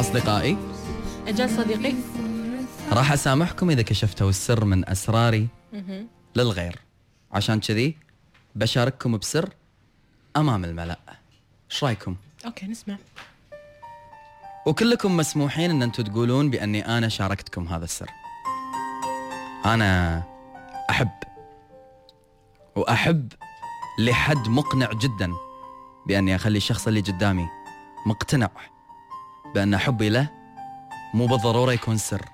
أصدقائي أجل صديقي. راح أسامحكم إذا كشفتوا السر من أسراري للغير. عشان كذي بشارككم بسر أمام الملأ. إيش رأيكم؟ أوكي نسمع. وكلكم مسموحين إن أنتم تقولون بأني أنا شاركتكم هذا السر. أنا أحب وأحب لحد مقنع جدا بأني أخلي الشخص اللي قدامي مقتنع بأن حبي له مو بالضرورة يكون سر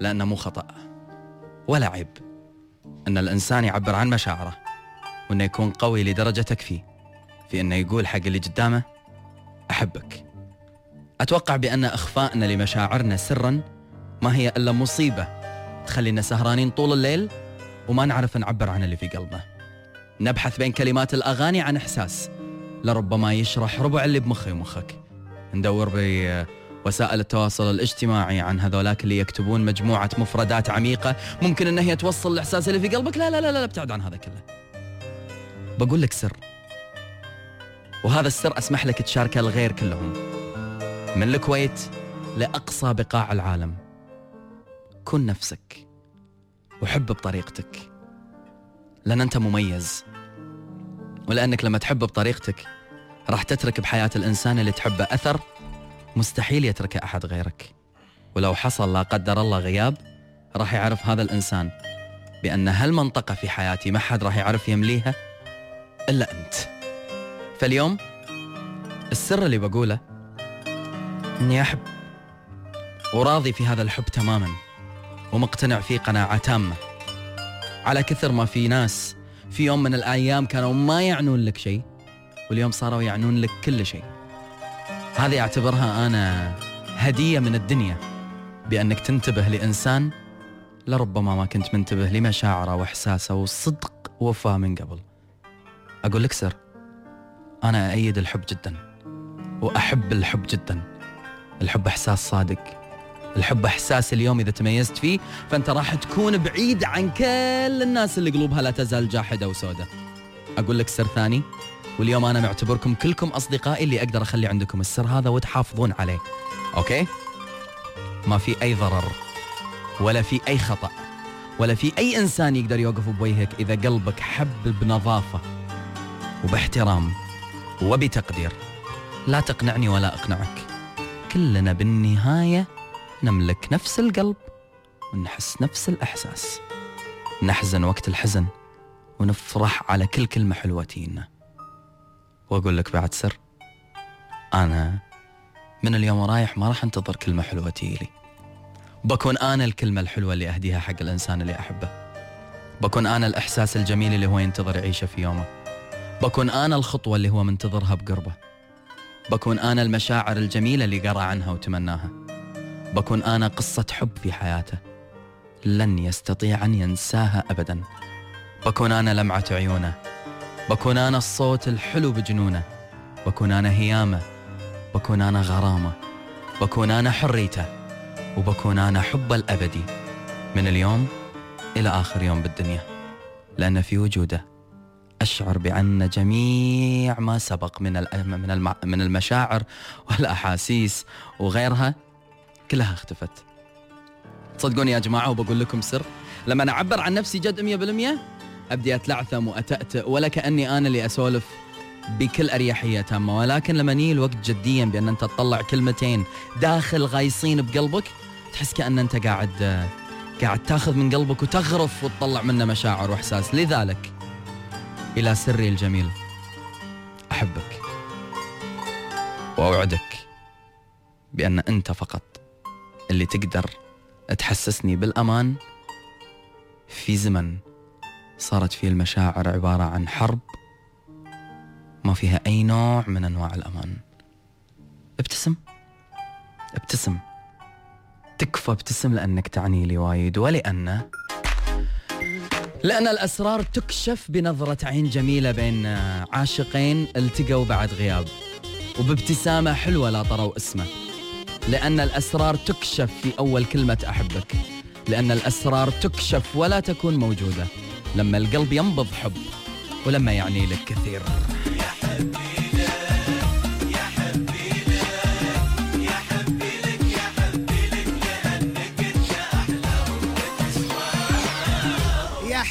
لأنه مو خطأ ولا عيب أن الإنسان يعبر عن مشاعره وأنه يكون قوي لدرجة تكفي في أنه يقول حق اللي قدامه أحبك. أتوقع بأن إخفاءنا لمشاعرنا سرا ما هي إلا مصيبة تخلينا سهرانين طول الليل وما نعرف نعبر عن اللي في قلبنا نبحث بين كلمات الأغاني عن إحساس لربما يشرح ربع اللي بمخي ومخك ندور بوسائل التواصل الاجتماعي عن هذولاك اللي يكتبون مجموعة مفردات عميقة. ممكن أن هي توصل الإحساس اللي في قلبك؟ لا لا لا لا ابتعد عن هذا كله. بقول لك سر. وهذا السر أسمح لك تشاركه الغير كلهم. من الكويت لأقصى بقاع العالم. كن نفسك. وحب بطريقتك. لأن أنت مميز. ولأنك لما تحب بطريقتك راح تترك بحياة الإنسان اللي تحبه أثر مستحيل يتركه أحد غيرك. ولو حصل لا قدر الله غياب راح يعرف هذا الإنسان بأن هالمنطقة في حياتي ما حد راح يعرف يمليها إلا أنت. فاليوم السر اللي بقوله إني أحب وراضي في هذا الحب تماما ومقتنع فيه قناعة تامة. على كثر ما في ناس في يوم من الأيام كانوا ما يعنون لك شيء واليوم صاروا يعنون لك كل شيء. هذه أعتبرها أنا هدية من الدنيا بأنك تنتبه لإنسان لربما ما كنت منتبه لمشاعره وإحساسه وصدق ووفاه من قبل. أقول لك سر أنا ايد الحب جدا وأحب الحب جدا. الحب إحساس صادق الحب إحساس اليوم إذا تميزت فيه فأنت راح تكون بعيد عن كل الناس اللي قلوبها لا تزال جاحدة وسوداء أقول لك سر ثاني واليوم أنا معتبركم كلكم أصدقائي اللي أقدر أخلي عندكم السر هذا وتحافظون عليه. أوكي؟ ما في أي ضرر ولا في أي خطأ ولا في أي إنسان يقدر يوقف بوجهك إذا قلبك حب بنظافة وباحترام وبتقدير. لا تقنعني ولا أقنعك. كلنا بالنهاية نملك نفس القلب ونحس نفس الإحساس. نحزن وقت الحزن ونفرح على كل كلمة حلوة تينا. وأقول لك بعد سر أنا من اليوم ورايح ما راح أنتظر كلمة حلوة تيلي بكون أنا الكلمة الحلوة اللي أهديها حق الإنسان اللي أحبه. بكون أنا الإحساس الجميل اللي هو ينتظر يعيشه في يومه. بكون أنا الخطوة اللي هو منتظرها بقربه. بكون أنا المشاعر الجميلة اللي قرأ عنها وتمناها. بكون أنا قصة حب في حياته. لن يستطيع أن ينساها أبدا. بكون أنا لمعة عيونه. بكون أنا الصوت الحلو بجنونه بكون أنا هيامه بكون أنا غرامة بكون أنا حريته وبكون أنا حبه الأبدي من اليوم إلى آخر يوم بالدنيا لأن في وجوده أشعر بأن جميع ما سبق من من من المشاعر والأحاسيس وغيرها كلها اختفت. تصدقوني يا جماعة وبقول لكم سر لما أنا أعبر عن نفسي جد 100% أبدي أتلعثم وأتأتئ ولا كأني أنا اللي أسولف بكل أريحية تامة. ولكن لما نيجي الوقت جديا بأن أنت تطلع كلمتين داخل غايصين بقلبك تحس كأن أنت قاعد قاعد تاخذ من قلبك وتغرف وتطلع منه مشاعر وإحساس. لذلك إلى سري الجميل. أحبك. وأوعدك بأن أنت فقط اللي تقدر تحسسني بالأمان في زمن صارت فيه المشاعر عبارة عن حرب ما فيها أي نوع من أنواع الأمان. ابتسم ابتسم. تكفى ابتسم لأنك تعني لي وايد ولأن لأن الأسرار تكشف بنظرة عين جميلة بين عاشقين التقوا بعد غياب وبابتسامة حلوة لا طروا اسمه. لأن الأسرار تكشف في أول كلمة أحبك لأن الأسرار تكشف ولا تكون موجودة. لما القلب ينبض حب ولما يعني لك كثير.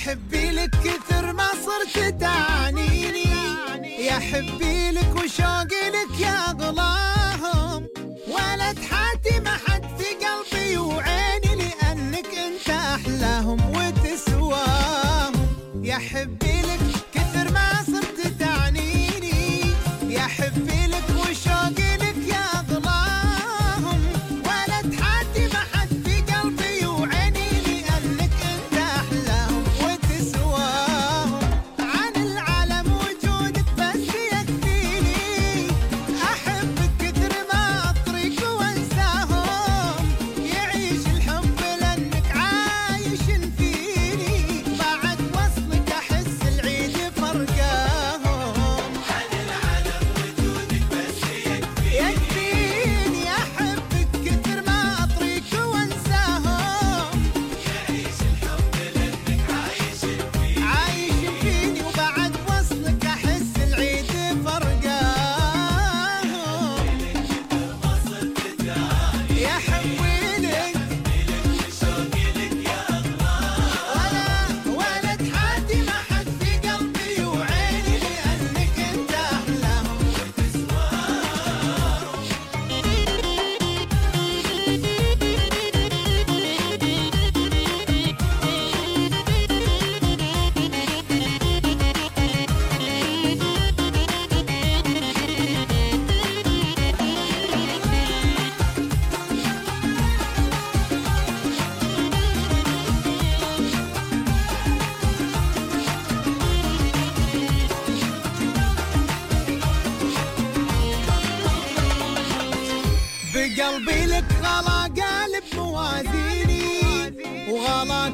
حبي لك كثر ما صرت تعانيني يعني يا حبي قلبي لك غلا قالب موازيني وغلا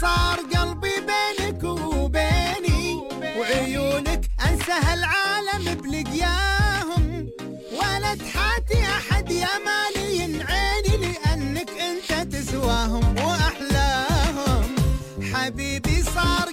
صار قلبي بينك وبيني وعيونك انسى العالم بلقياهم. ولا تحاتي أحد يا مالي عيني لأنك أنت تسواهم وأحلاهم. حبيبي صار